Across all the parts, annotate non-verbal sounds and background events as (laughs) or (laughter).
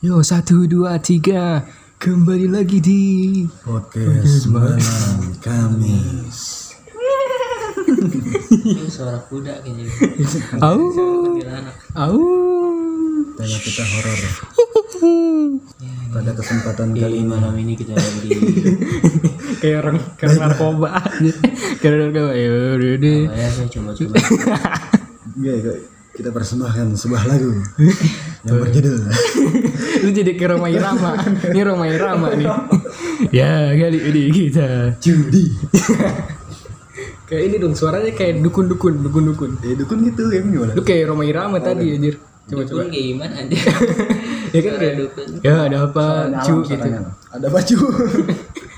Yo satu dua tiga kembali lagi di Podcast malam Kamis. Ini suara kuda kayaknya. au au Tema kita horor. (laughs) Pada kesempatan kali ini malam ini kita lagi di kayak orang kayak narkoba (laughs) kayak narkoba ya udah deh ya saya coba-coba. Enggak, enggak. Kita persembahkan sebuah lagu yang berjudul (laughs) lu jadi kayak Roma Irama (laughs) ini Roma Irama nih (laughs) ya kali ini kita Judi. kayak ini dong suaranya kayak dukun dukun dukun dukun Eh dukun gitu ya gimana? lu kayak Roma Irama tadi anjir coba coba Dukun kayak gimana aja? ya kan kayak dukun. ya ada apa cu gitu suaranya alam. Ada baju.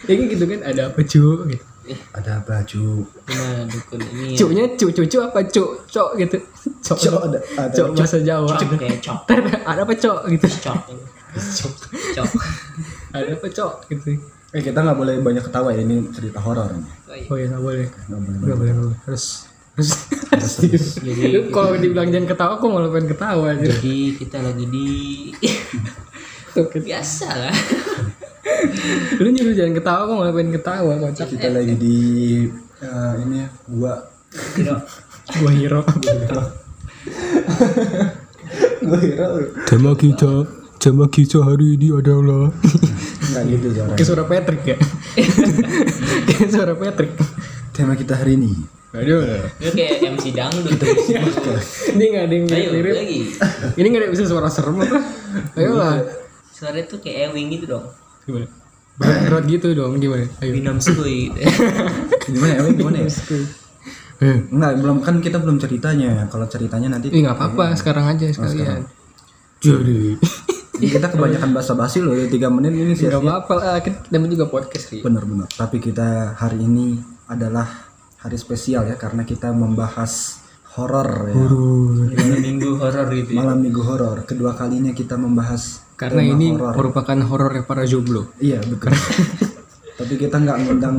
ya kan gitu kan ada apa cu gitu Ada baju. Gimana dukun ini? ya? Cuknya cu cucu apa cuk cok gitu cok Cok ada ada cok bahasa Jawa Cok kayak cok. (laughs) ada apa cok gitu Cok. Cok. ada apa cok gitu Eh kita nggak boleh banyak ketawa ya ini cerita horor ini. oh ya nggak boleh Nggak boleh. nggak boleh harus harus Jadi Lu kalau dibilang jangan ketawa aku malah pengen ketawa aja jadi kita lagi di Tuh, kan. biasa lah. Lu nyuruh jangan ketawa malah pengen ketawa kocak Kita lagi di eh, ini ya gua. Gua hero. Gua kira tema kita tema kita hari ini adalah nggak gitu suara. kayak suara Patrick ya. Kayak suara Patrick. Tema kita hari ini. Aduh. Lu kayak MC dangdut. ini nggak ada yang Ayo mirip lagi. ini nggak ada yang bisa suara serem apa? Ayo lah. Suara itu kayak Ewing gitu dong. Gimana berat berat gitu dong gimana ayo Skui (laughs) gitu. gimana ya? Gimana ya? eh Enggak, belum kan kita belum ceritanya. Kalau ceritanya nanti ini nggak apa-apa sekarang aja sekalian jadi Ini kita kebanyakan basa-basi loh ya 3 menit ini sih. nggak apa-apa lah kita namanya juga podcast Ri. Benar-benar. Tapi kita hari ini adalah hari spesial ya karena kita membahas horor ya. Malam minggu horor gitu. ya. Malam Minggu horor. Kedua kalinya kita membahas karena tema ini horor. merupakan horor para jomblo Iya, betul. (laughs) Tapi kita nggak ngundang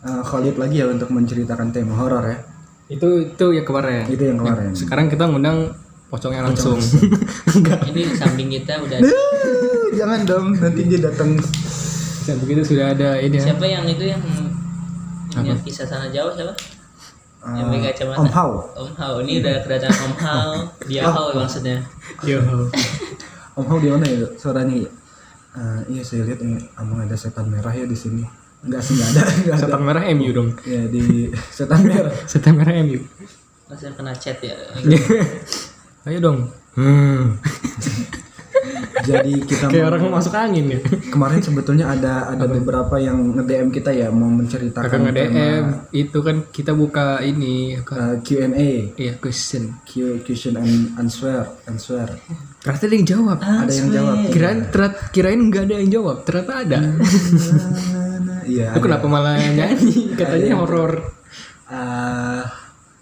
uh, Khalid lagi ya untuk menceritakan tema horor ya. itu itu ya kemarin Itu yang kemarin. sekarang kita ngundang pocongnya langsung (laughs) enggak Ini samping kita udah Eh, Jangan dong, nanti dia datang dan begitu sudah ada ini ya siapa yang itu yang ini yang kisah sana jauh siapa? uh, yang pakai kacamata. Om Hao. Om Hao ini udah kedatangan Om Hao. (laughs) Dia Hao maksudnya. yo Om Hao di mana ya suaranya ya? Eh, iya saya lihat ini emang ada setan merah ya di sini. Enggak sih enggak ada, (laughs) enggak ada. setan merah MU dong Ya di setan merah. (laughs) setan merah MU Masih kena chat ya. (laughs) ayo dong hmm. Jadi kita kayak mau- orang masuk angin ya. Kemarin sebetulnya ada ada beberapa yang nge-DM kita ya mau kakak menceritakan nge DM itu kan kita buka ini uh, Q&A, iya question. Q question and answer, answer. ternyata ada yang jawab. Ada yang jawab. kirain ternyata kirain nggak ada yang jawab ternyata ada. (laughs) Iya. Lu kenapa malah nyanyi? (laughs) Katanya horor. Eh,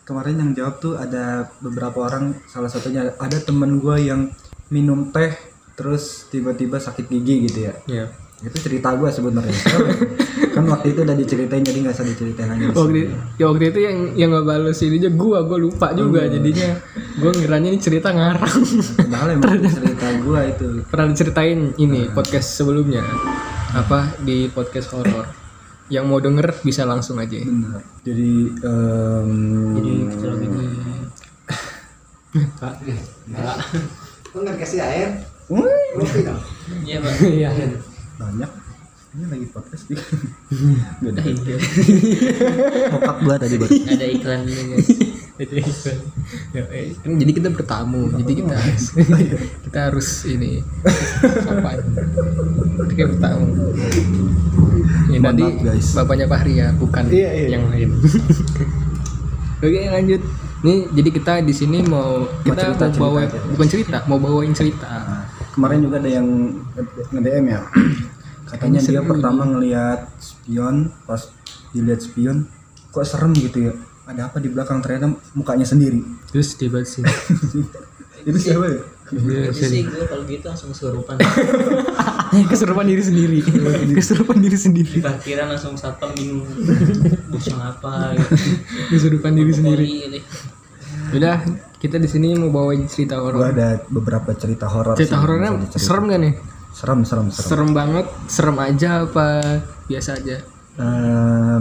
kemarin yang jawab tuh ada beberapa orang salah satunya ada temen gue yang minum teh terus tiba-tiba sakit gigi gitu ya. Ya itu cerita gue sebenarnya. (laughs) Kan waktu itu udah diceritain jadi nggak usah diceritain lagi waktu, sini. ya waktu itu yang yang nggak balas ini aja gua gua lupa juga jadinya. Gua ngiranya ini cerita ngarang. Padahal emang itu cerita gue itu. pernah diceritain ini podcast sebelumnya. Apa? Di podcast horor. Yang mau denger bisa langsung aja. Benar. Jadi em, Jadi kita lagi di Pak. Wih, Iya, Pak. iya banyak. Ini lagi podcast nih. Nggak ada Iya. Kokak gua tadi baru Ada iklan dulu guys. Jadi, ya, eh, kan jadi kita bertamu jadi kita kita harus ini apa? Kita kayak bertamu. Maaf, guys. bapaknya Fahri ya bukan Iya, iya. yang lain. Oke lanjut. Nih jadi kita di sini mau kita mau, bawa bukan cerita mau bawain cerita. Nah, kemarin juga ada yang nge-DM ya. (clears throat) Katanya dia pertama ngelihat spion, pas dilihat spion, kok serem gitu ya. Ada apa di belakang ternyata mukanya sendiri. terus tiba sih (laughs) Itu siapa ya? Sih gue kalau gitu langsung kesurupan. (laughs) keserupan diri sendiri keserupan diri sendiri Di parkiran langsung satpam bingung. (laughs) Bosong apa gitu. keserupan diri sendiri. Udah, kita di sini mau bawain cerita Gua horor. ada beberapa cerita horor. Cerita horornya serem gak nih? Serem, serem, serem. Serem banget, serem aja apa biasa aja? Eh,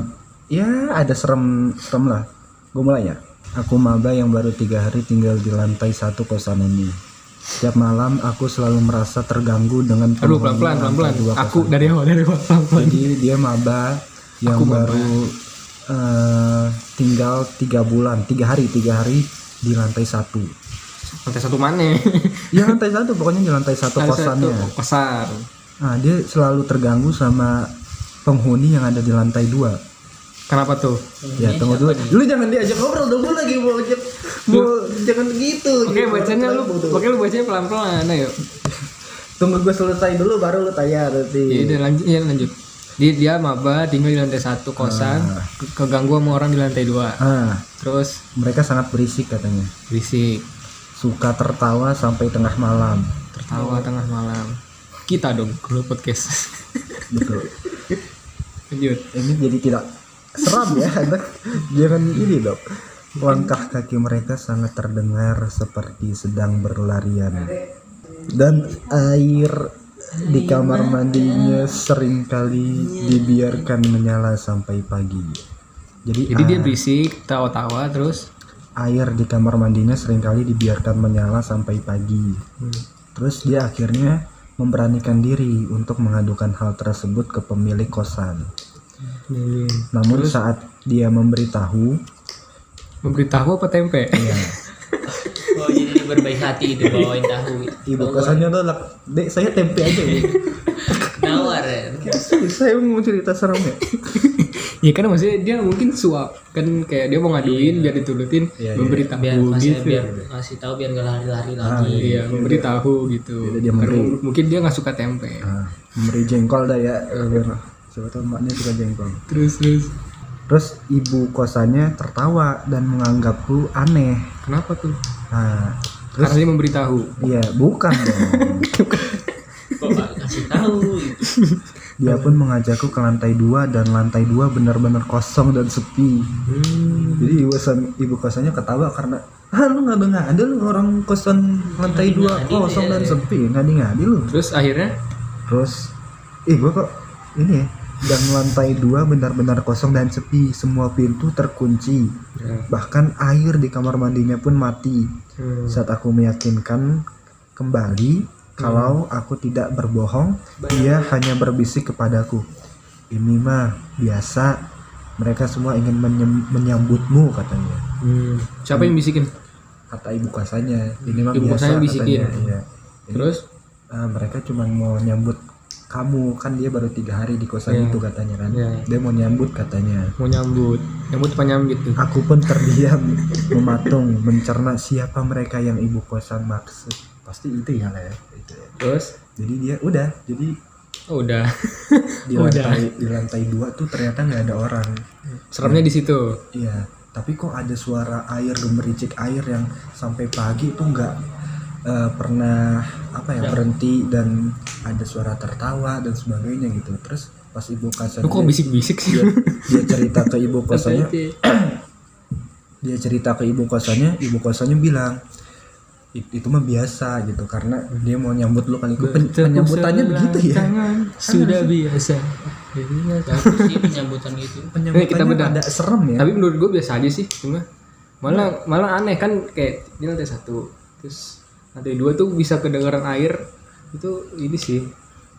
ya ada serem, serem lah. Gue mulai ya. Aku maba yang baru tiga hari tinggal di lantai satu kosan ini. Setiap malam aku selalu merasa terganggu dengan Aduh, pelan-pelan, pelan-pelan. Aku dari awal, dari awal, pelan-pelan. Jadi dia maba yang Aku maba. baru eh, tinggal tiga bulan, tiga hari, tiga hari di lantai satu. Lantai satu mana? Ya lantai satu, pokoknya di lantai satu Lantai satu, kosannya. kosan. Nah, dia selalu terganggu sama penghuni yang ada di lantai dua. Kenapa tuh? Ya tunggu dulu. Lu jangan diajak ngobrol dong, gue lagi mau ajak mau jangan gitu. Oke, bacanya lu, oke lu bacanya pelan-pelan, ayo. Tunggu gue selesai dulu baru lu tanya Ya nanti. udah lanjut, ya lanjut. Dia dia maba tinggal di lantai satu kosan, ke- keganggu sama orang di lantai dua. Ah, Terus mereka sangat berisik katanya. berisik, Suka tertawa sampai tengah malam. tertawa tengah malam. Kita dong kalau podcast. (laughs) Betul. lanjut. Ini jadi tidak seram ya, (laughs) anak. Jangan ini dong. Langkah kaki mereka sangat terdengar seperti sedang berlarian. Dan air di kamar mandinya sering kali dibiarkan menyala sampai pagi. Jadi, Jadi dia berisik, tawa-tawa terus air di kamar mandinya sering kali dibiarkan menyala sampai pagi. Terus dia akhirnya memberanikan diri untuk mengadukan hal tersebut ke pemilik kosan. Namun saat dia memberitahu, memberitahu apa tempe? ya, (laughs) Oh jadi dia berbaik hati itu bawain tahu. ibu kosannya nolak, dek saya tempe aja. Bu." Nawar ya. saya mau cerita serem ya. ya kan maksudnya dia mungkin suap kan kayak dia mau ngaduin biar diturutin Iya, iya. memberitahu Biar kasih gitu. biar kasih tahu biar gak lari-lari lagi. Iya, memberitahu gitu. Jadi dia Karena memberi. mungkin dia nggak suka tempe. Nah, memberi jengkol dah ya. Siapa tahu maknya suka jengkol. Terus terus Terus ibu kosannya tertawa dan menganggapku aneh. kenapa tuh? Nah, terus Karena dia memberitahu. iya bukan dong. Kasih tahu gitu. Dia pun mengajakku ke lantai dua dan lantai dua benar-benar kosong dan sepi. Hmm. Jadi ibu kosan ibu kosannya ketawa karena ah lu nggak nggak ada lu orang kosan lantai dua Ngadi, kosong dan ya. sepi ngadi ngadi lu. Terus akhirnya Terus ih gua kok ini ya dan lantai dua benar-benar kosong dan sepi. Semua pintu terkunci. Bahkan air di kamar mandinya pun mati. Hmm. saat aku meyakinkan kembali kalau aku tidak berbohong dia hanya berbisik kepadaku ini mah biasa. Mereka semua ingin menyambutmu katanya. Hmm. Siapa yang bisikin? kata ibu kosannya ini mah Ibu biasa bisikin. katanya. Iya. Jadi, Terus? ah, mereka cuma mau nyambut kamu kan dia baru tiga hari di kosan Iya. itu katanya kan Iya. dia mau nyambut katanya mau nyambut, nyambut apa nyambit tuh? aku pun terdiam mematung mencerna siapa mereka yang ibu kosan maksud pasti itu ya lah ya itu ya. Terus jadi dia udah jadi oh, udah. (laughs) di Udah. lantai di lantai dua tuh ternyata nggak ada orang Seremnya di situ. iya tapi kok ada suara air gemericik air yang sampai pagi itu nggak eh, pernah apa ya berhenti dan ada suara tertawa dan sebagainya gitu terus pas ibu kosan Lu kok bisik-bisik sih? dia, dia cerita ke ibu (laughs) kosannya (clears throat) dia cerita ke ibu kosannya ibu kosannya bilang "I- itu mah biasa gitu karena dia mau nyambut lu kali Pen- penyambutannya begitu ya Tangan (laughs) sudah biasa. Bagus sih penyambutan gitu. (laughs) Nih, kita penyambutannya bedah. ada serem ya Tapi menurut gue biasa aja sih, cuma malah malah aneh kan kayak di lantai satu, terus lantai dua tuh bisa kedengaran air itu ini sih.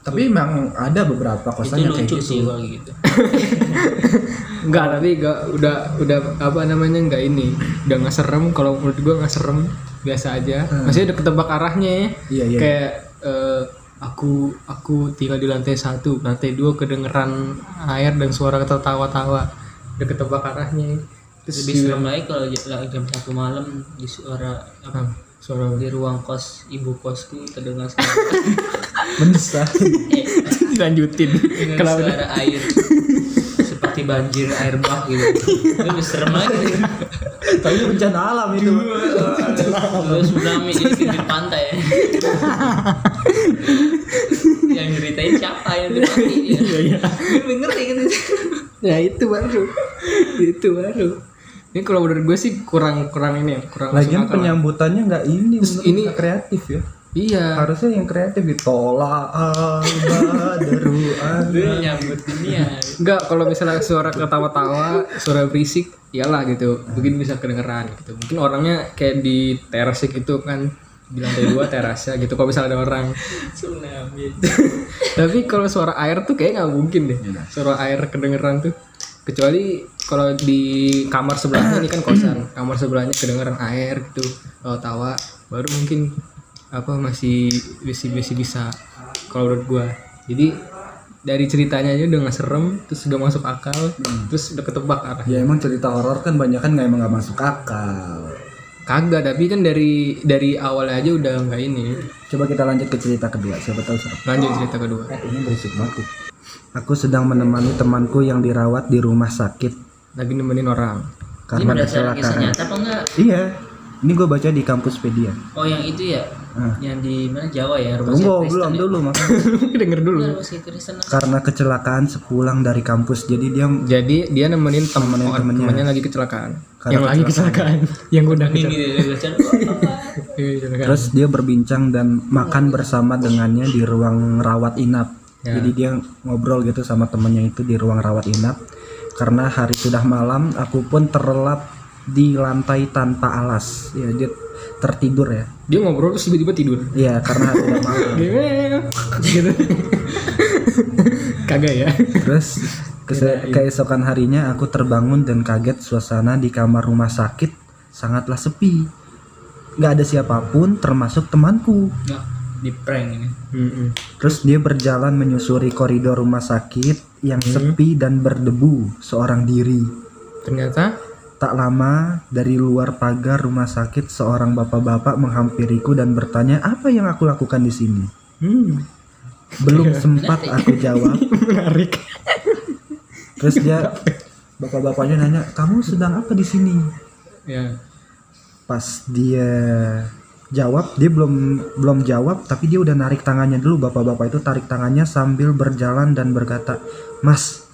tapi emang ada beberapa Itu kosan yang kayak lucu gitu sih kalau gitu. (laughs) Enggak, tapi enggak udah udah apa namanya enggak ini. Udah nggak serem kalau menurut gua nggak serem, biasa aja. Masih udah ketebak arahnya ya. iya iya Kayak eh, aku aku tinggal di lantai satu, lantai dua kedengeran air dan suara tertawa-tawa. Udah ketebak arahnya. Terus Lebih serem lagi kalau jam satu malam di suara apa Ah, suara di ruang kos ibu kosku terdengar suara, (laughs) mendesah (laughs) dilanjutin. dengan Kenapa? suara air seperti banjir air bah gitu. Itu lebih serem lagi. tapi bencana alam itu tsunami di pinggir pantai ya. yang ceritain siapa yang dipakai (laughs) ya. Lebih ngeri kan itu. Ya itu baru. itu baru. Ini kalau menurut gue sih kurang kurang ini ya kurang Lagian penyambutannya nggak ini, Terus ini- nggak kreatif ya. iya. Harusnya yang kreatif. Tolak albadaru (laughs) Lu nyambut ini ya. enggak kalau misalnya suara ketawa-tawa suara berisik iyalah gitu. Mungkin bisa kedengeran gitu. Mungkin orangnya kayak di teras gitu kan. Di lantai dua terasnya gitu kalau misalnya ada orang. Tsunami. (laughs) tapi kalau suara air tuh kayak nggak mungkin deh. Suara air kedengeran tuh kecuali kalau di kamar sebelahnya ini kan kosan (clears throat) kamar sebelahnya kedengeran air gitu tawa tawa baru mungkin apa masih masih masih bisa kalau menurut gua jadi dari ceritanya aja udah nggak serem terus udah masuk akal terus udah ketebak arah Ya emang cerita horor kan banyak kan nggak emang nggak masuk akal. kagak tapi kan dari dari awalnya aja udah nggak ini Coba kita lanjut ke cerita kedua. Siapa tahu serem. lanjut cerita kedua Eh, ini berisik banget. Aku sedang menemani temanku yang dirawat di rumah sakit lagi nemenin orang karena kecelakaan. nyata apa enggak? Iya, ini gue baca di kampus Pedia. Oh yang itu ya? Ah. Yang di mana Jawa ya? Rumah Tunggu, sakit belum Kristen ya? dulu makanya. (laughs) denger dulu Kristen. Karena kecelakaan sepulang dari kampus, jadi dia Jadi dia nemenin temen Nemenin orang- temennya. temennya lagi kecelakaan. Karena yang lagi kecelakaan, yang udah Ini kecelakaan. terus dia berbincang dan makan bersama dengannya di ruang rawat inap. Ya. Jadi dia ngobrol gitu sama temennya itu di ruang rawat inap. Karena hari sudah malam, aku pun terlelap di lantai tanpa alas. Ya dia tertidur ya. Dia ngobrol terus tiba-tiba tidur. Iya, karena hari sudah malam. (laughs) Gitu. Kagak ya? Terus kese- keesokan harinya aku terbangun dan kaget suasana di kamar rumah sakit sangatlah sepi. Gak ada siapa pun termasuk temanku. Nah, di prank ini. Terus dia berjalan menyusuri koridor rumah sakit yang sepi dan berdebu seorang diri. Ternyata Tak lama dari luar pagar rumah sakit seorang bapak-bapak menghampiriku dan bertanya apa yang aku lakukan di sini. hmm, Belum (laughs) sempat aku jawab, (laughs) menarik. terus dia bapak-bapaknya nanya, "Kamu sedang apa di sini?" Ya. Pas dia jawab, dia belum belum jawab, tapi dia udah narik tangannya dulu. Bapak-bapak itu tarik tangannya sambil berjalan dan berkata, "Mas,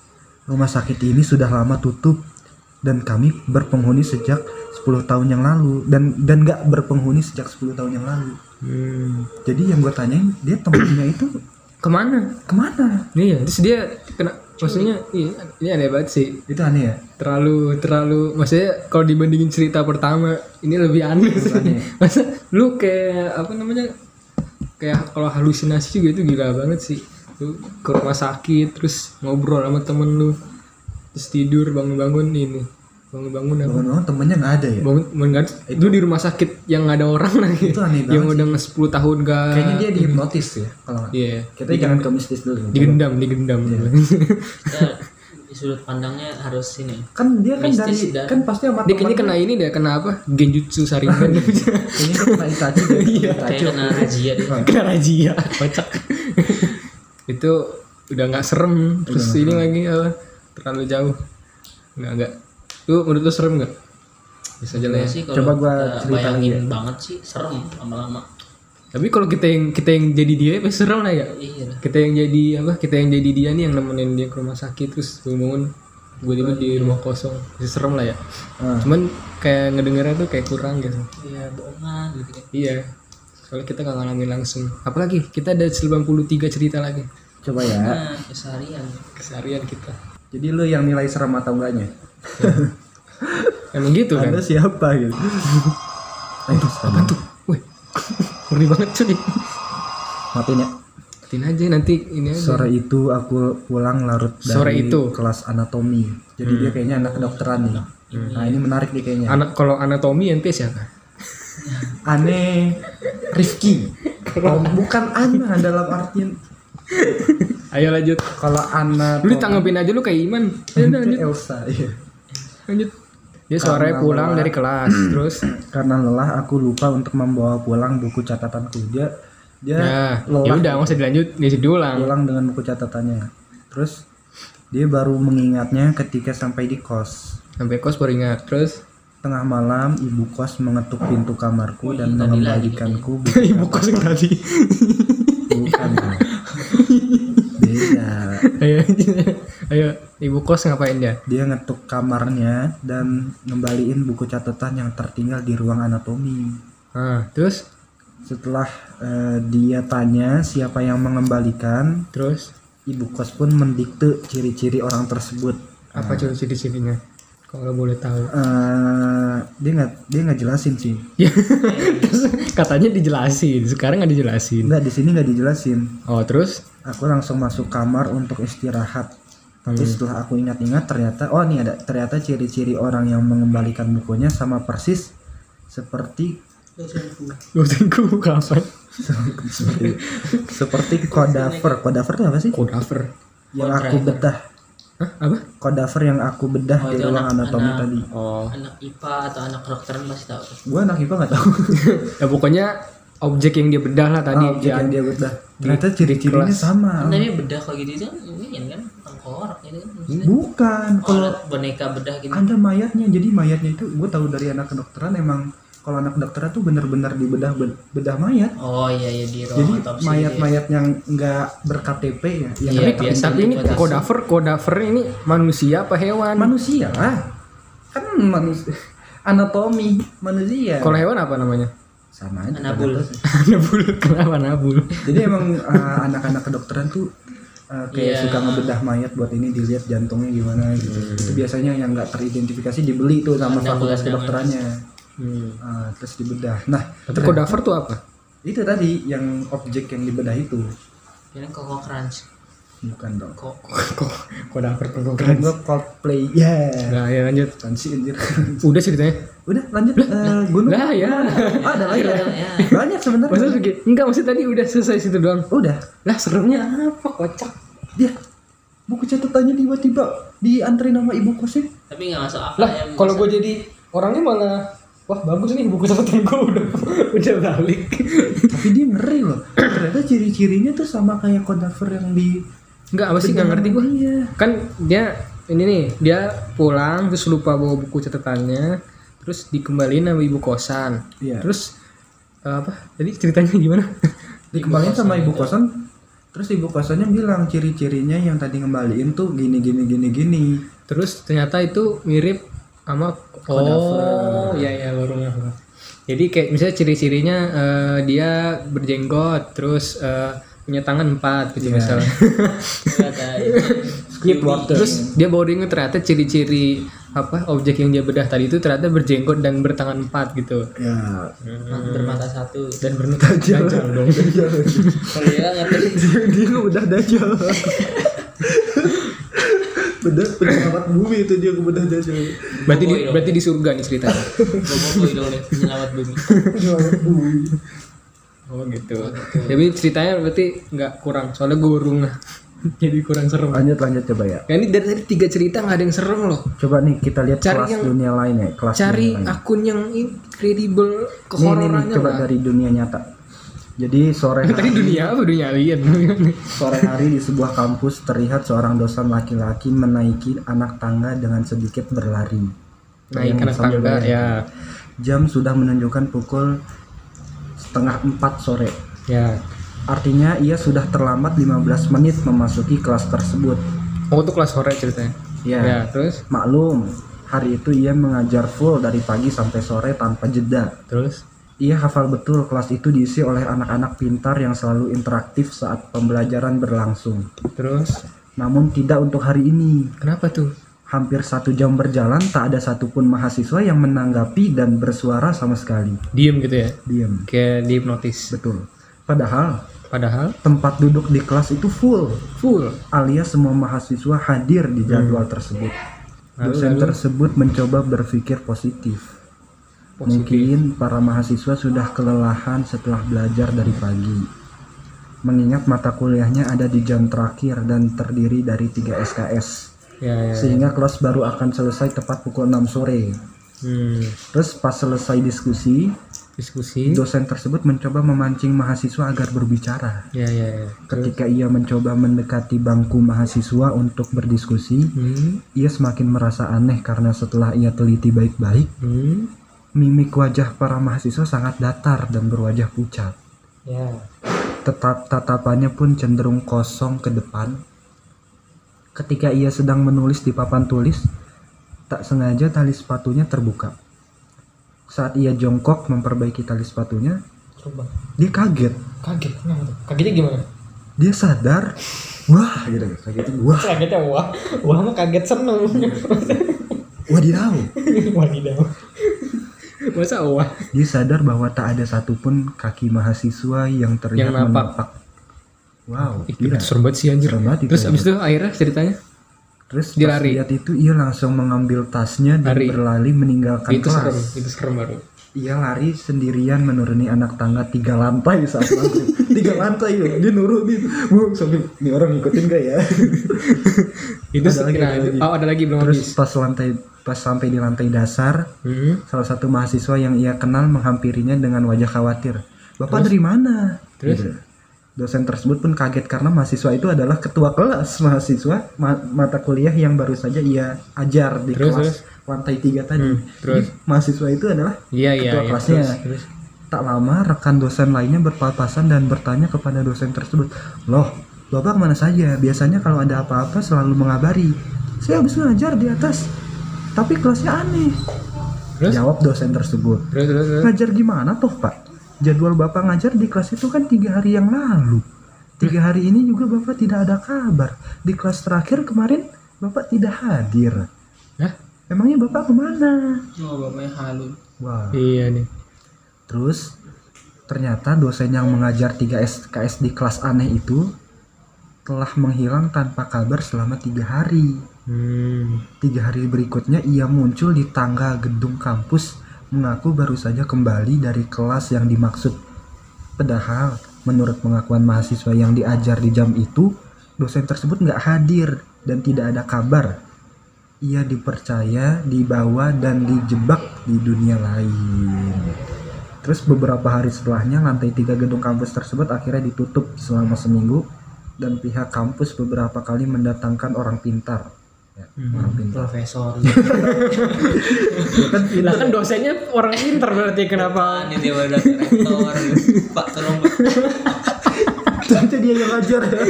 rumah sakit ini sudah lama tutup dan kami berpenghuni sejak 10 tahun yang lalu dan dan nggak berpenghuni sejak 10 tahun yang lalu." Hmm. Jadi yang gue tanyain, dia temennya itu Ke mana? ke mana? Iya, terus dia kena maksudnya iya, ini aneh banget sih. Itu aneh ya. terlalu terlalu maksudnya kalau dibandingin cerita pertama ini lebih aneh sih. aneh. (laughs) masa lu kayak apa namanya kayak kalau halusinasi juga itu gila banget sih lu ke rumah sakit terus ngobrol sama temen lu terus tidur bangun-bangun ini bangun-bangun apa Bangun-bangun temennya nggak ada ya. bangun bangun itu di rumah sakit yang nggak ada orang lagi. Itu aneh (laughs) banget yang udah nge 10 tahun gak Kayaknya dia dihipnotis ya kalau nggak. iya. Kita jangan ke mistis dulu. digendam digendam. Kita (laughs) di sudut pandangnya harus ini. Kan dia kan dari Mistis dan- kan pasti sama dia kayaknya kena ini deh kena apa? Genjutsu saringan. (laughs) Kayaknya dia kena Itachi. Iya. Kena razia dia. kena razia kocak. Itu udah nggak serem. Terus ini lagi apa? Terlalu jauh. Nggak nggak lu menurut lu serem nggak bisa aja lah ya sih Coba gua cerita lagi ya. banget sih serem lama-lama. tapi kalau kita yang kita yang jadi dia pasti serem lah ya Iya kita yang jadi apa kita yang jadi dia nih yang nemenin dia ke rumah sakit terus bangun gue tiba di rumah kosong pasti serem lah ya Ah. cuman kayak ngedengarnya tuh kayak kurang gitu Iya bohongan gitu kan. iya soalnya kita nggak ngalamin langsung apalagi kita ada 93 cerita lagi Coba ya. Nah, keseharian. keseharian kita Jadi lu yang nilai serem atau enggaknya? (laughs) emang gitu kan Anda siapa gitu? Eh, Apaan tuh? Wih, ngeri banget cuy. matiin ya. Matiin aja nanti ini aja. Sore itu aku pulang larut dari Sore itu? kelas anatomi. Jadi dia kayaknya anak kedokteran nih. Nah ini menarik nih kayaknya. Anak kalau anatomi ente siapa? Aneh Rifki. Oh, bukan Ana dalam artian Ayo lanjut. kalau Ana Lu ditanggepin aja lu kayak Iman. Ya udah, lanjut, Elsa iya. lanjut. Dia sore pulang dari kelas, terus Karena lelah aku lupa untuk membawa pulang buku catatanku. Dia dia nah, lelah ya udah nggak usah dilanjut, nggak usah diulang. pulang dengan buku catatannya. Terus dia baru mengingatnya ketika sampai di kos. Sampai kos baru ingat. Terus Tengah malam ibu kos mengetuk pintu kamarku dan mengembalikanku buku (laughs) ibu kos yang tadi. bukan. Ayo (laughs) ayo ibu kos ngapain dia? Dia ngetuk kamarnya dan ngembaliin buku catatan yang tertinggal di ruang anatomi. Ah terus? Setelah eh, dia tanya siapa yang mengembalikan terus? Ibu kos pun mendikte ciri-ciri orang tersebut. Apa ciri ciri cirinya kalau boleh tahu. Eh, dia nggak dia nggak jelasin sih. Ya (laughs) terus katanya dijelasin sekarang nggak dijelasin. Nggak di sini nggak dijelasin. Oh terus aku langsung masuk kamar untuk istirahat. Tapi Hmm. setelah aku ingat-ingat ternyata oh nih ada ternyata ciri-ciri orang yang mengembalikan bukunya sama persis seperti dosenku. Kapan (laughs) seperti seperti kodaver kodaver itu apa sih? Kodaver yang aku bedah. Hah, apa? Kodaver yang aku bedah Oh, di ruang anak- anatomi anak- tadi. Oh. anak IPA atau anak kedokteran pasti tahu. Gua anak IPA nggak tahu. (laughs) Ya pokoknya objek yang dia bedah lah tadi Ah, objek ya. yang dia bedah. Ternyata ciri-cirinya sama. Kan tapi bedah kalau gitu itu kan ini kan tengkorak gitu kan maksudnya. bukan. Oh, kalau boneka bedah gitu. ada mayatnya. Jadi mayatnya itu gue tahu dari anak kedokteran emang kalau anak kedokteran tuh bener-bener dibedah bedah mayat. Oh iya iya di ruang jadi otopsi mayat-mayat yang nggak ber-KTP ya. Yang Iya, tapi, biasa tapi ini kodaver kodaver ini manusia apa hewan? Manusia lah. Kan manusia (laughs) anatomi manusia. Kalau hewan apa namanya sama aja Anabul. nggak tahu sih. nabul kenapa nabul jadi emang uh, anak-anak kedokteran tuh uh, kayak Iya. suka ngebedah mayat buat ini dilihat jantungnya gimana gitu. Itu biasanya yang nggak teridentifikasi dibeli tuh sama fakultas kedokterannya. Hmm. Uh, terus dibedah. Nah tapi kodaver tuh apa? itu tadi yang objek yang dibedah itu. Ini koko crunch bukan dong. Kok? Kok? Kodaver kok keren gua Coldplay? Ya. Nah ya lanjut. Fancy anjir? Udah ceritanya? Udah lanjut. Eh, gunung. lah ya. Ah, ada lagi ya? Ya banyak sebenarnya. Maksudnya begini enggak maksud tadi udah selesai situ doang. Udah. Lah seremnya apa kocak? Dia buku catatannya tiba-tiba diantri nama ibu kosnya tapi nggak masuk akal lah ya kalau gue jadi orangnya malah wah bagus nih buku catatan gue udah (laughs) udah balik. Tapi dia ngeri loh. Ternyata ciri-cirinya tuh sama kayak kodaver yang di enggak apa sih nggak ngerti gue iya. Kan dia ini nih dia pulang terus lupa bawa buku catatannya terus dikembaliin sama ibu kosan. Iya. terus eh, apa tadi ceritanya gimana? (laughs) Dikembaliin sama ibu kosan terus ibu kosannya bilang ciri-cirinya yang tadi ngembaliin tuh gini gini gini gini. Terus ternyata itu mirip sama oh iya iya baru gua. jadi kayak misalnya ciri-cirinya eh, dia berjenggot terus eh, punya tangan empat gitu misalnya. (laughs) Kata Squidward terus dia baru inget ternyata ciri-ciri apa objek yang dia bedah tadi itu ternyata berjenggot dan bertangan empat gitu. Ya bermata satu. Dan bermata (laughs) dajal dong. kalau (laughs) dia ngerti. Dia ngebedah dajal bedah penyelamat bumi itu dia ngebedah dajal berarti di, berarti di surga nih ceritanya. Boboiboy dong deh penyelamat bumi. Penyelamat bumi oh gitu. Jadi ceritanya berarti nggak kurang. Soalnya gue baru ngeh. (laughs) jadi kurang serem. Lanjut lanjut coba ya. Ya ini dari tadi tiga cerita nggak ada yang serem loh. Coba nih kita lihat Cari kelas yang- dunia lain ya kelas cari dunia lain. akun yang incredible kehororannya coba lah dari dunia nyata. Jadi sore tadi hari, dunia apa? Dunia alien. (laughs) sore hari di sebuah kampus terlihat seorang dosen laki-laki menaiki anak tangga dengan sedikit berlari. Naik anak tangga ya. Jam sudah menunjukkan pukul setengah empat sore. Ya. Artinya ia sudah terlambat 15 menit memasuki kelas tersebut. Oh itu kelas sore ceritanya? Ya. Ya terus? Maklum hari itu ia mengajar full dari pagi sampai sore tanpa jeda. Terus? Ia hafal betul kelas itu diisi oleh anak-anak pintar yang selalu interaktif saat pembelajaran berlangsung. terus? Namun tidak untuk hari ini. kenapa tuh Hampir satu jam berjalan tak ada satupun mahasiswa yang menanggapi dan bersuara sama sekali. diem gitu ya Diam. kayak dihipnotis Betul. Padahal padahal tempat duduk di kelas itu full full alias semua mahasiswa hadir di jadwal tersebut. Lalu, Dosen lalu? tersebut mencoba berpikir positif. Positif. Mungkin para mahasiswa sudah kelelahan setelah belajar dari pagi. Mengingat mata kuliahnya ada di jam terakhir dan terdiri dari 3 SKS. Ya ya Sehingga kelas baru akan selesai tepat pukul 6 sore. hmm. Terus pas selesai diskusi, diskusi dosen tersebut mencoba memancing mahasiswa agar berbicara. ya ya ya Ketika ia mencoba mendekati bangku mahasiswa untuk berdiskusi, hmm. ia semakin merasa aneh karena setelah ia teliti baik-baik, Hmm. mimik wajah para mahasiswa sangat datar dan berwajah pucat. ya Tetap tatapannya pun cenderung kosong ke depan, Ketika ia sedang menulis di papan tulis, tak sengaja tali sepatunya terbuka. Saat ia jongkok memperbaiki tali sepatunya, Coba. dia kaget. Kaget. Kenapa tuh? Kagetnya gimana? Dia sadar, wah gitu, kagetnya wah, Kagetnya wah. Wah mah kaget seneng. (laughs) wadidaw. (laughs) Wadidaw. Masa wah? Dia sadar bahwa tak ada satupun kaki mahasiswa yang terlihat Yang napak. menapak. Wow, Ih, gila. itu serem banget sih anjir. Serem banget itu Terus ya. abis itu akhirnya ceritanya? Terus Dia lari. lihat itu ia langsung mengambil tasnya dan Lari. berlari meninggalkan itu kelas. serem. Itu serem baru. Ia lari sendirian menuruni anak tangga tiga lantai (laughs) saat maghrib. tiga lantai loh, dia nurunin. Bu, sambil ini orang ngikutin gak ya? (laughs) Itu Ada lagi, nah, ada lagi. Oh ada lagi belum Terus habis. pas lantai pas sampai di lantai dasar, Hmm. salah satu mahasiswa yang ia kenal menghampirinya dengan wajah khawatir. Bapak dari mana? Terus? Gitu. Dosen tersebut pun kaget karena mahasiswa itu adalah ketua kelas mahasiswa ma- mata kuliah yang baru saja ia ajar di Terus, kelas terus? lantai tiga tadi. Hmm, terus? Jadi, mahasiswa itu adalah Iya iya. ketua iya. kelasnya. Terus, terus. Tak lama rekan dosen lainnya berpapasan dan bertanya kepada dosen tersebut, loh bapak ke mana saja? Biasanya kalau ada apa-apa selalu mengabari. Saya habis ngajar di atas, tapi kelasnya aneh. Terus? Jawab dosen tersebut. Terus terus terus. Ngajar gimana toh pak? Jadwal bapak ngajar di kelas itu kan tiga hari yang lalu. Tiga hari ini juga bapak tidak ada kabar. Di kelas terakhir kemarin bapak tidak hadir. Hah? Emangnya bapak ke mana? Oh, bapaknya halu. Wah. Iya nih. Terus ternyata dosen yang mengajar 3 SKS di kelas aneh itu telah menghilang tanpa kabar selama tiga hari. Hmm. Tiga hari berikutnya ia muncul di tangga gedung kampus mengaku baru saja kembali dari kelas yang dimaksud. Padahal menurut pengakuan mahasiswa yang diajar di jam itu, dosen tersebut nggak hadir dan tidak ada kabar. Ia dipercaya, dibawa dan dijebak di dunia lain. Terus beberapa hari setelahnya lantai tiga gedung kampus tersebut akhirnya ditutup selama seminggu dan pihak kampus beberapa kali mendatangkan orang pintar. Ya, orang pintar. Profesor. (laughs) Kan Lah kan dosennya orang pintar berarti kenapa? Ini dia udah rektor. Pak tolong Pak. Ternyata dia yang ngajar ya.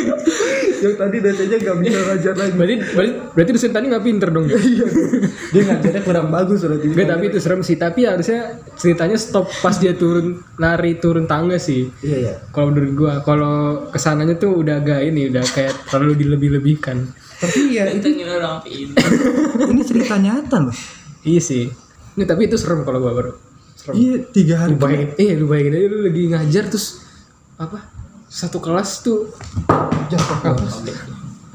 yang tadi dosennya nggak bisa ngajar lagi. Berarti berarti, berarti dosen tadi nggak pinter dong ya? Iya, dia ngajarnya kurang bagus berarti. Enggak tapi itu serem sih. Tapi harusnya ceritanya stop pas dia turun lari turun tangga sih. Iya ya. Kalau menurut gua, kalau ke sananya tuh udah agak ini, udah kayak terlalu dilebih-lebihkan. Tapi ya Itu orang pintar. (laughs) ini cerita nyata loh. Iya sih. Ini tapi itu serem kalau gua baru. Serem. Iya tiga hari. Lu bayangin, eh lu bayangin aja lu lagi ngajar terus apa? Satu kelas tuh Jatuh apa?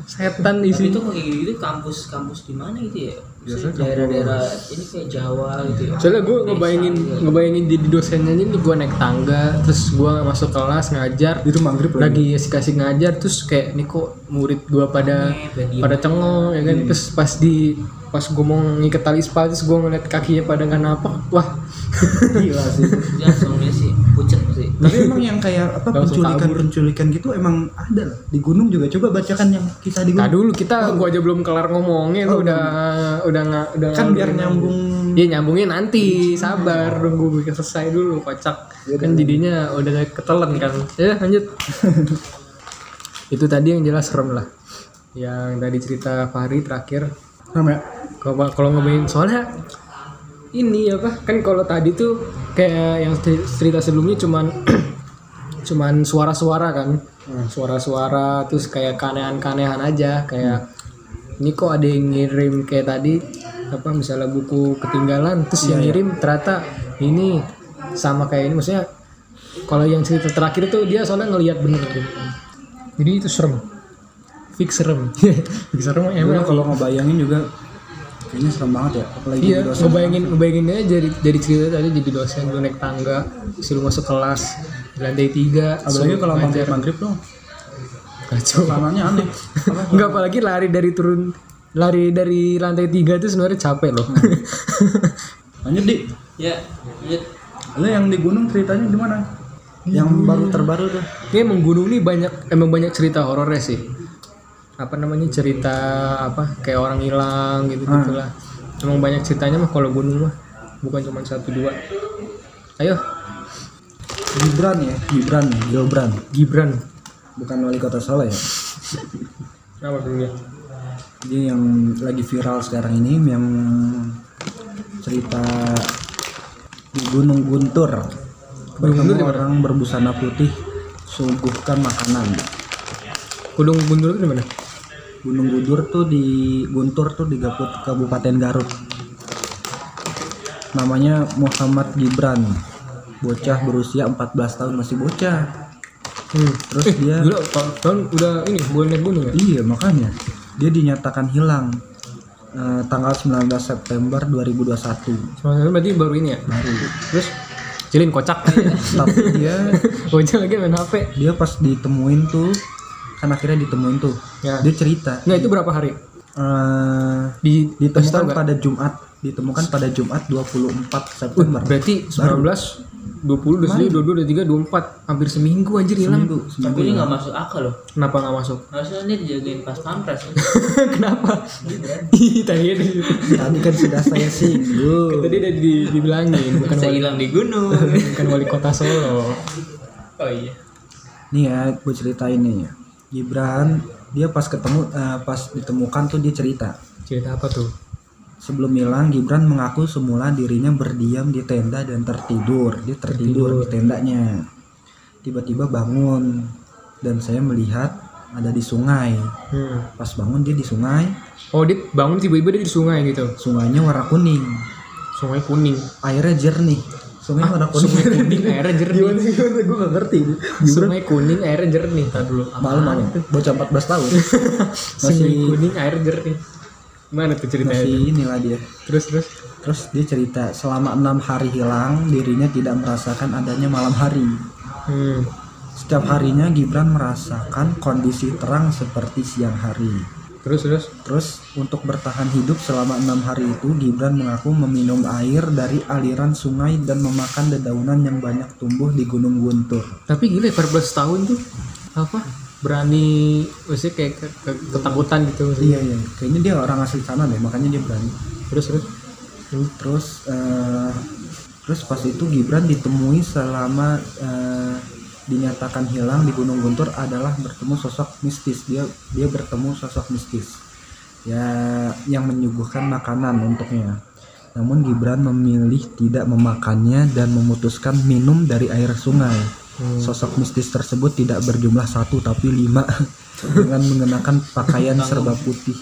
Setan Tapi isi. itu kayak gitu kampus kampus di mana gitu ya? Daerah-daerah ini kayak Jawa gitu ya. Soalnya gue ngebayangin gitu. ngebayangin jadi dosennya ini gue naik tangga terus gue masuk kelas ngajar Itu maghrib lagi. lagi kasih ngajar terus kayak ini kok murid gue pada Aneh, pada cengong ya kan terus pas di pas gue mau ngikat tali sepatu terus gue ngeliat kakinya pada nggak napak wah Gila sih. (laughs) Langsung sih pucet sih. Tapi emang yang kayak apa penculikan penculikan gitu emang ada lah. Di gunung juga. Coba bacakan yang kisah di nah gunung. dulu kita gue aja belum kelar ngomongnya. Lu Oh, udah udah nggak udah Kan biar nyambung. Iya nyambungnya nanti. Sabar nunggu gue selesai dulu kocak. Kan jadinya udah ketelan kan. Ya lanjut. (laughs) Itu tadi yang jelas serem lah. Yang tadi cerita Fahri terakhir. Sama ya? kalau kalau ngebayangin soalnya ini apa? Kan kalau tadi tuh kayak yang cer- cerita sebelumnya cuman (clears throat) cuman suara-suara kan. Suara-suara terus kayak keanehan-keanehan aja kayak ini kok ada yang ngirim kayak tadi apa misalnya buku ketinggalan terus yang ngirim ternyata ini sama kayak ini. Maksudnya kalau yang cerita terakhir tuh dia soalnya ngelihat bener gitu. jadi itu serem. Fix serem. (laughs) Fix serem Emang emang kalau ngebayangin juga kayaknya serem banget ya. Apalagi Iya, jadi dosen. ngebayangin ngebayangin aja dari dari cerita tadi jadi dosen lu naik tangga, suruh masuk kelas di lantai tiga, Apalagi kalau maghrib maghrib tuh kacau. sananya aneh. (laughs) Apa? Enggak apalagi lari dari turun lari dari lantai tiga itu sebenarnya capek loh. (laughs) Lanjut di. Ya, lanjut. Lo yang di gunung ceritanya gimana? Yang baru terbaru tuh. Ini emang gunung nih banyak emang banyak cerita horornya sih. Apa namanya cerita apa kayak orang hilang gitu gitulah. Emang banyak ceritanya mah kalau gunung mah bukan cuma satu dua. Ayo Gibran ya, Gibran, Gibran. Gibran. Bukan wali kota Solo ya. Ya? Dia yang lagi viral sekarang ini yang cerita di Gunung Guntur. Bertemu orang berbusana putih suguhkan makanan. Gunung Guntur itu di mana? Gunung Guntur tuh di Guntur tuh di Gaput- Kabupaten Garut. Namanya Muhammad Gibran. Bocah berusia 14 tahun masih bocah. Hmm. Terus dia Gila, tahun, tahun udah ini boleh naik gunung ya? Iya makanya dia dinyatakan hilang eh, tanggal 19 September 2021 Soalnya berarti baru ini ya? baru. Terus Cilin kocak. Tapi dia (laughs) Bocah lagi main HP. dia pas ditemuin tuh kan akhirnya ditemuin tuh Ya. dia cerita Nah, itu berapa hari? eh, Di ditemukan nggak? pada Jumat ditemukan pada Jumat 24 September Berarti 19 20, 22, 23, 24 Hampir seminggu anjir hilang Seminggu, seminggu Tapi ini nggak masuk akal loh. Kenapa nggak masuk? Harusnya dia dijagain pas pampres. (laughs) Kenapa? Ih, tadi tadi kan sudah saya singgung Tadi udah di, dibilangin bukan wali, hilang di gunung. (laughs) bukan wali kota Solo. Oh iya. nih ya gue ceritain nih Gibran dia pas ketemu eh, pas ditemukan tuh dia cerita Cerita apa tuh? Sebelum hilang, Gibran mengaku semula dirinya berdiam di tenda dan tertidur. Dia tertidur, di tendanya. Tiba-tiba bangun dan saya melihat ada di sungai. Hmm. Pas bangun dia di sungai, Oh, dia bangun tiba-tiba dia di sungai gitu. sungainya warna kuning, Sungai kuning. airnya jernih. Sungai warna kuning. Sungai kuning airnya jernih. Gimana gimana gue gak ngerti. Sungai kuning airnya jernih. Tadi dulu. Malam-malam bocah 14 tahun. (laughs) Sungai masih kuning air jernih. Mana tuh ceritanya? masih inilah dia. Terus terus. Terus dia cerita selama enam hari hilang dirinya tidak merasakan adanya malam hari. Hmm. Setiap harinya Gibran merasakan kondisi terang seperti siang hari. Terus terus. Terus untuk bertahan hidup selama enam hari itu Gibran mengaku meminum air dari aliran sungai dan memakan dedaunan yang banyak tumbuh di Gunung Guntur. Tapi gila 14 tahun tuh apa? Berani maksudnya kayak ke- ke- ketakutan gitu maksudnya. Iya iya, kayaknya dia orang asli sana deh, makanya dia berani. Terus terus. Terus eh, terus pas itu Gibran ditemui selama eh, dinyatakan hilang di Gunung Guntur adalah bertemu sosok mistis. Dia dia bertemu sosok mistis. Ya yang menyuguhkan makanan untuknya. Namun Gibran memilih tidak memakannya dan memutuskan minum dari air sungai. Sosok mistis tersebut tidak berjumlah satu tapi lima (laughs) dengan mengenakan pakaian serba putih.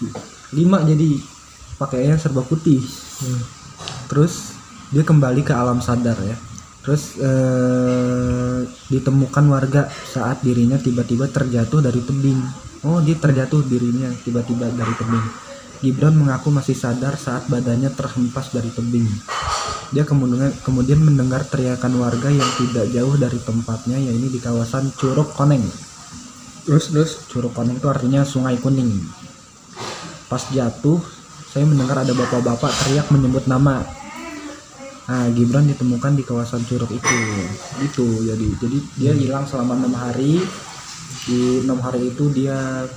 Lima jadi pakaian serba putih. Hmm. Terus dia kembali ke alam sadar ya. Terus eh, ditemukan warga saat dirinya tiba-tiba terjatuh dari tebing. Oh dia terjatuh dirinya tiba-tiba dari tebing. Gibran mengaku masih sadar saat badannya terhempas dari tebing. Dia kemudian, kemudian mendengar teriakan warga yang tidak jauh dari tempatnya, yaitu di kawasan Curug Koneng. Terus terus. Curug Koneng itu artinya sungai kuning. Pas jatuh, saya mendengar ada bapak-bapak teriak menyebut nama. Nah, Gibran ditemukan di kawasan Curug itu. Itu jadi jadi dia hilang selama enam hari. Di enam hari itu dia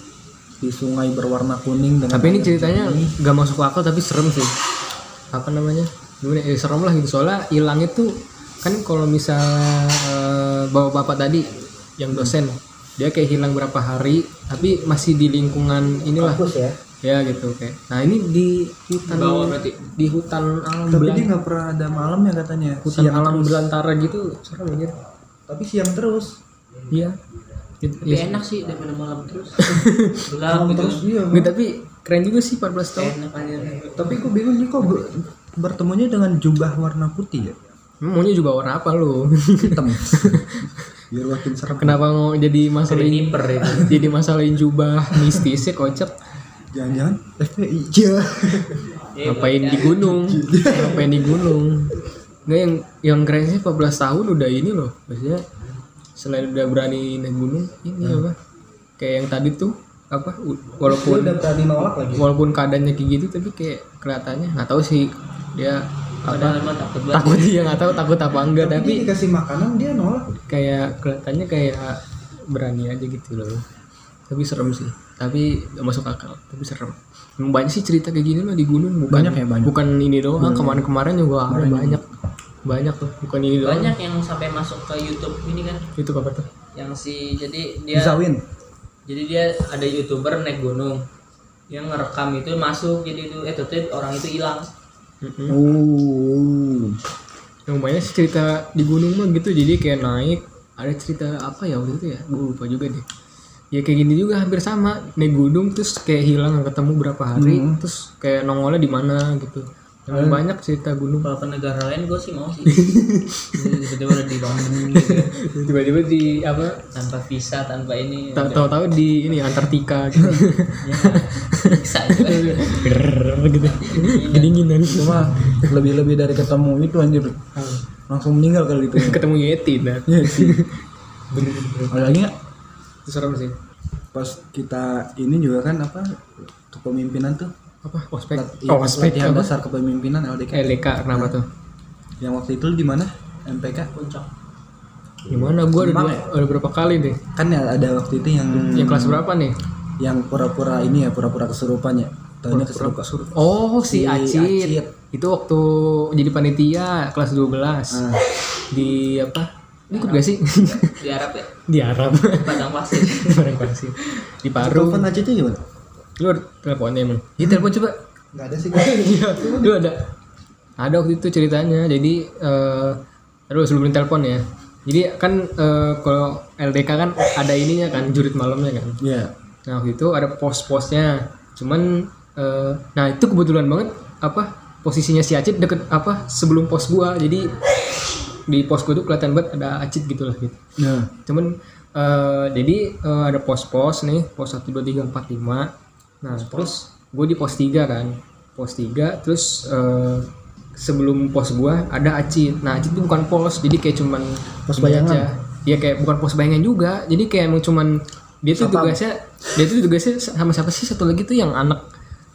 di sungai berwarna kuning dengan Tapi ini ceritanya nggak masuk akal tapi serem sih. Apa namanya? Gimana? ya? serem lah gitu. Soalnya hilang itu kan kalau misalnya eh, bapak-bapak tadi yang dosen dia kayak hilang berapa hari tapi masih di lingkungan inilah Kampus ya. Ya gitu kayak nah ini di hutan Bawah berarti. di hutan alam Tapi belan- dia nggak pernah ada malamnya katanya. hutan Siang alam terus. belantara gitu serem aja Tapi siang terus. iya Gitu, Tapi iya. enak sih daripada malam terus. (laughs) Gelap Malam gitu. terus dia. Nggak, tapi keren juga sih 14 tahun Enak aja. Tapi kok bingung nih kok ber- bertemunya dengan jubah warna putih ya? Hmm, maunya juga warna apa lu Hitam. (laughs) Biar makin serem. kenapa mau jadi masalah ini itu. jadi (laughs) masalahin jubah mistis ya kocak Jangan-jangan FPI. Iya. (laughs) ngapain di gunung ngapain di gunung nggak yang yang keren sih 14 tahun udah ini loh maksudnya selain udah berani naik gunung ini apa kayak yang tadi tuh apa walaupun udah berani nolak lagi. walaupun keadaannya kayak gitu tapi kayak kelihatannya nggak tahu sih dia Padahal apa mah takut banget. takut dia nggak tahu takut apa enggak Tapi tapi dikasih makanan dia nolak. kayak kelihatannya kayak berani aja gitu loh tapi serem sih tapi gak masuk akal tapi serem. Banyak sih cerita kayak gini loh di gunung bukan Banyak ya, banyak. bukan ini doang kemarin-kemarin juga ada banyak. Banyak tuh bukan ini doang. Banyak yang sampai masuk ke YouTube ini kan. itu apa tuh? Yang si jadi dia Bisa win. jadi dia ada youtuber naik gunung. Yang ngerekam itu masuk jadi itu eh tuh orang itu hilang. Oh. yang banyak sih cerita di gunung mah gitu jadi kayak naik ada cerita apa ya waktu itu ya? Gue lupa juga deh ya kayak gini juga hampir sama. Naik gunung terus kayak hilang nggak ketemu berapa hari terus kayak nongolnya di mana gitu. Yang banyak cerita gunung. Kalau ke negara lain gue sih mau sih. (laughs) Tiba-tiba udah di Bandung gitu. Ya. tiba-tiba di apa? Tanpa visa tanpa ini tahu- tahu-tahu di ini Antartika gitu. (laughs) Ya, bisa juga Grrrr, gitu. Kedinginan Cuma lebih-lebih dari ketemu itu anjir. Langsung meninggal kali itu. (laughs) ketemu Yeti nah Iya sih. Ada lagi nggak? Itu serem sih. Pas kita ini juga kan apa kepemimpinan tuh. Apa? Ospek? Lat- oh ospek latihan apa? dasar kepemimpinan LDK LDK kenapa tuh? yang waktu itu di mana? MPK puncak. Gimana gue ada, dua- ada berapa kali deh. Kan ya ada waktu itu yang yang kelas berapa nih? Yang pura-pura ini ya pura-pura kesurupan ya. Tahunya kesurupan. Oh si, Si Acit. Acit. Itu waktu jadi panitia kelas 12 Ah. di apa? Ini ikut gak sih? di Arab ya di Arab. padang pasir (laughs) Barang pasir. Di Paru. telepon aja tuh gimana Lu ada teleponnya emang? Iya telepon coba. nggak ada sih (laughs) Iya, lu ada. Ada waktu itu ceritanya. Jadi eh aduh sebelum telepon ya. Jadi kan eh, kalau LDK kan ada ininya kan jurit malamnya kan. Iya Nah waktu itu ada pos-posnya, cuman eh, nah itu kebetulan banget apa posisinya si Acit deket apa sebelum pos gua, jadi di pos gua tuh kelihatan banget ada Acit gitu lah gitu. nah Cuman eh, jadi eh, ada pos-pos nih, pos 1, 2, 3, 4, 5 Nah terus gue di pos 3 kan, pos 3 terus eh, sebelum pos gua ada Acit. Nah Acit itu bukan pos, jadi kayak cuman Pos bayangan? aja. Iya kayak bukan pos bayangan juga, jadi kayak emang cuman dia tuh tugasnya dia tuh tugasnya sama siapa sih? Satu lagi tuh yang anak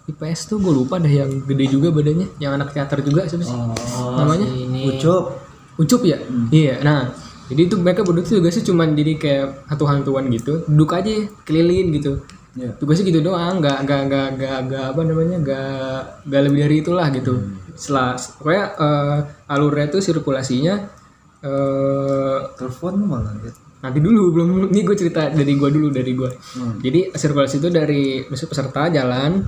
IPS tuh gue lupa dah yang gede juga badannya. Yang anak teater juga siapa sih? Oh, namanya? ucup Ucup ya? Iya nah jadi itu mereka berdua tuh tugasnya cuman jadi kayak hantu-hantuan gitu. Duduk aja keliling gitu. Iya. tugasnya gitu doang nggak nggak nggak nggak nggak apa namanya nggak nggak lebih dari itulah gitu. Setelah pokoknya eh, alurnya tuh sirkulasinya eh telepon malah ya. nanti dulu belum ini gue cerita dari gue dulu dari gue jadi sirkulasi itu dari peserta jalan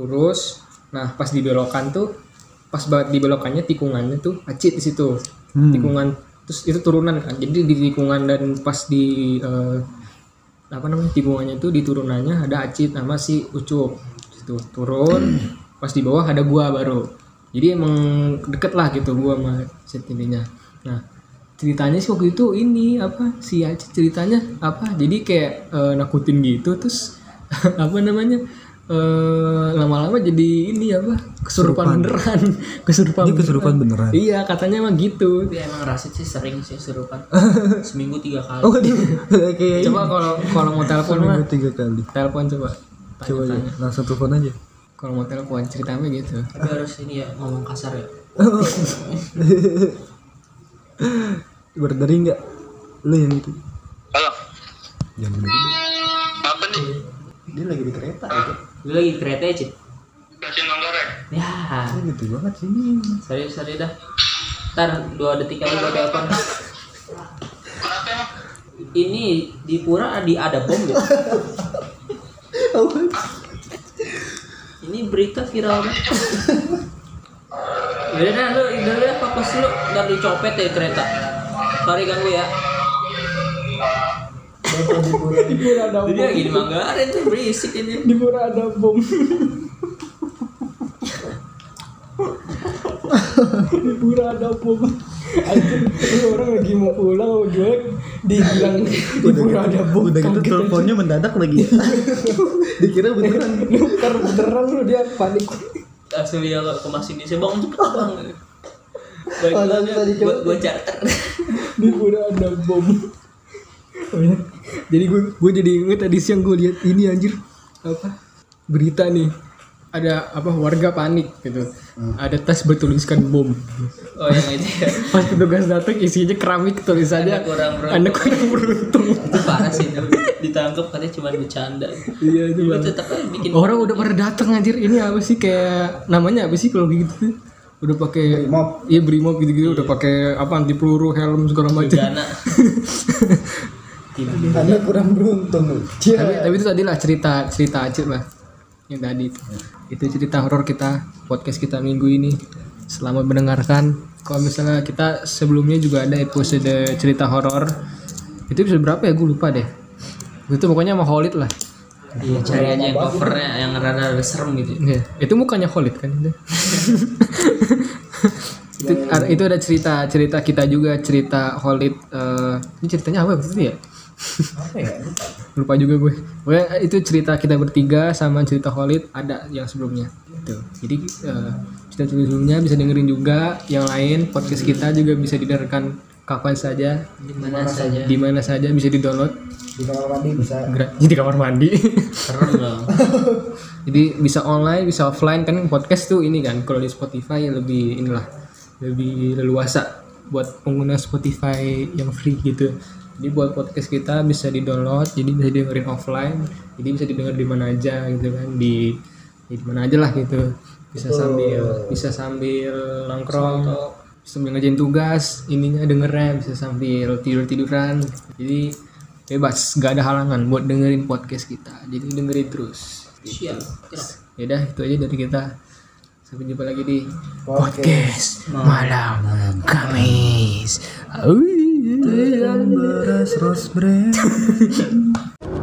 lurus. Nah pas di belokan tuh pas banget di belokannya tikungannya tuh acit di situ Hmm. tikungan. Terus itu turunan kan jadi di tikungan dan pas di eh, apa namanya tikungannya itu di turunannya ada acit nama si ucup. Situ turun. Pas di bawah ada gua baru. Jadi emang deket lah gitu gua sama Acit intinya nah ceritanya sih waktu itu ini apa si Acit ceritanya apa? Jadi kayak eh, nakutin gitu terus (laughs) apa namanya eh, lama-lama jadi ini apa? Kesurupan beneran. (laughs) Kesurupan Ini kesurupan beneran. iya katanya emang gitu. Tapi emang Rasid sih sering sih serupan (laughs) seminggu tiga kali. Oh (laughs) dia kayak coba kalau kalau mau telepon mah Seminggu tiga kali. Telepon coba. Coba ya langsung telepon aja. Kalau mau telepon ceritanya gitu. Tapi harus ini ya ngomong kasar ya. Berdari nggak? Lu yang itu. Halo, jangan bener. Apa nih? dia lagi di kereta. gitu lu lagi kereta ya Cid? Kasih nongkrek. ya. Ini gitu banget sih ini. Serius serius dah. Ntar dua detik lagi gue telepon. Ini di pura di ada bom ya? Ini berita viral kan Yaudah dah lu udah lu fokus lu? Ntar dicopet ya kereta. Sorry ganggu ya di pura ada Jadi lagi di Manggarai tuh berisik ini. Di pura ada bom. Di pura ada bom. Anjir, ini orang lagi mau pulang mau jual dibilang di pura ada bom. udah gitu teleponnya mendadak lagi. Dikira beneran. Ntar beneran lu dia panik. Langsung dia ke Mas ini bang cepet bang Baik banget, tadi buat gue charter. Di pura ada bom. Jadi gue gue jadi inget tadi siang gue lihat ini anjir. Apa? Berita nih. Ada apa warga panik gitu. Ada tas bertuliskan bom. Oh yang itu ya? Pas petugas datang isinya keramik tulisannya Anda kurang beruntung. anda kurang beruntung. Itu parah sih itu ditangkap katanya cuma bercanda. Iya itu tetap bikin orang udah pada datang anjir. Ini apa sih kayak namanya apa sih kalau gitu udah pakai Brimob. iya brimob gitu gitu udah pakai apa anti peluru helm segala macam (laughs) anda kurang beruntung. Tapi tapi itu tadi lah cerita cerita acit lah. Yang tadi. Itu itu cerita horor kita podcast kita minggu ini. Selamat mendengarkan. Kalau misalnya kita sebelumnya juga ada episode cerita horor. Itu episode berapa ya? Gue lupa deh. Itu pokoknya sama Holid lah. Iya, cari aja yang covernya yang rada serem gitu. Iya, itu mukanya Khalid kan? Itu. (laughs) itu, ada, itu ada cerita cerita kita juga cerita Khalid eh, ini ceritanya apa waktu itu ya? Lupa juga gue. Pokoknya itu cerita kita bertiga sama cerita Khalid ada yang sebelumnya. Gitu. Jadi eh, cerita sebelumnya bisa dengerin juga yang lain podcast kita juga bisa didengarkan kapan saja Di mana saja. di mana saja bisa di download di kamar mandi bisa di kamar mandi. Dong. (laughs) Jadi bisa online, bisa offline kan podcast tuh ini kan kalau di Spotify lebih inilah lebih leluasa buat pengguna Spotify yang free gitu. Jadi buat podcast kita bisa di download, jadi bisa dengerin offline, jadi bisa didengar di mana aja gitu kan di di mana aja lah gitu. Bisa sambil bisa sambil nongkrong, sambil ngerjain tugas, ininya dengernya bisa sambil tidur tiduran. Jadi bebas, gak ada halangan buat dengerin podcast kita. Jadi dengerin terus. Siap. Yaudah itu aja dari kita. Sampai jumpa lagi di podcast malam Kamis. Auii. beras rose brand (laughs)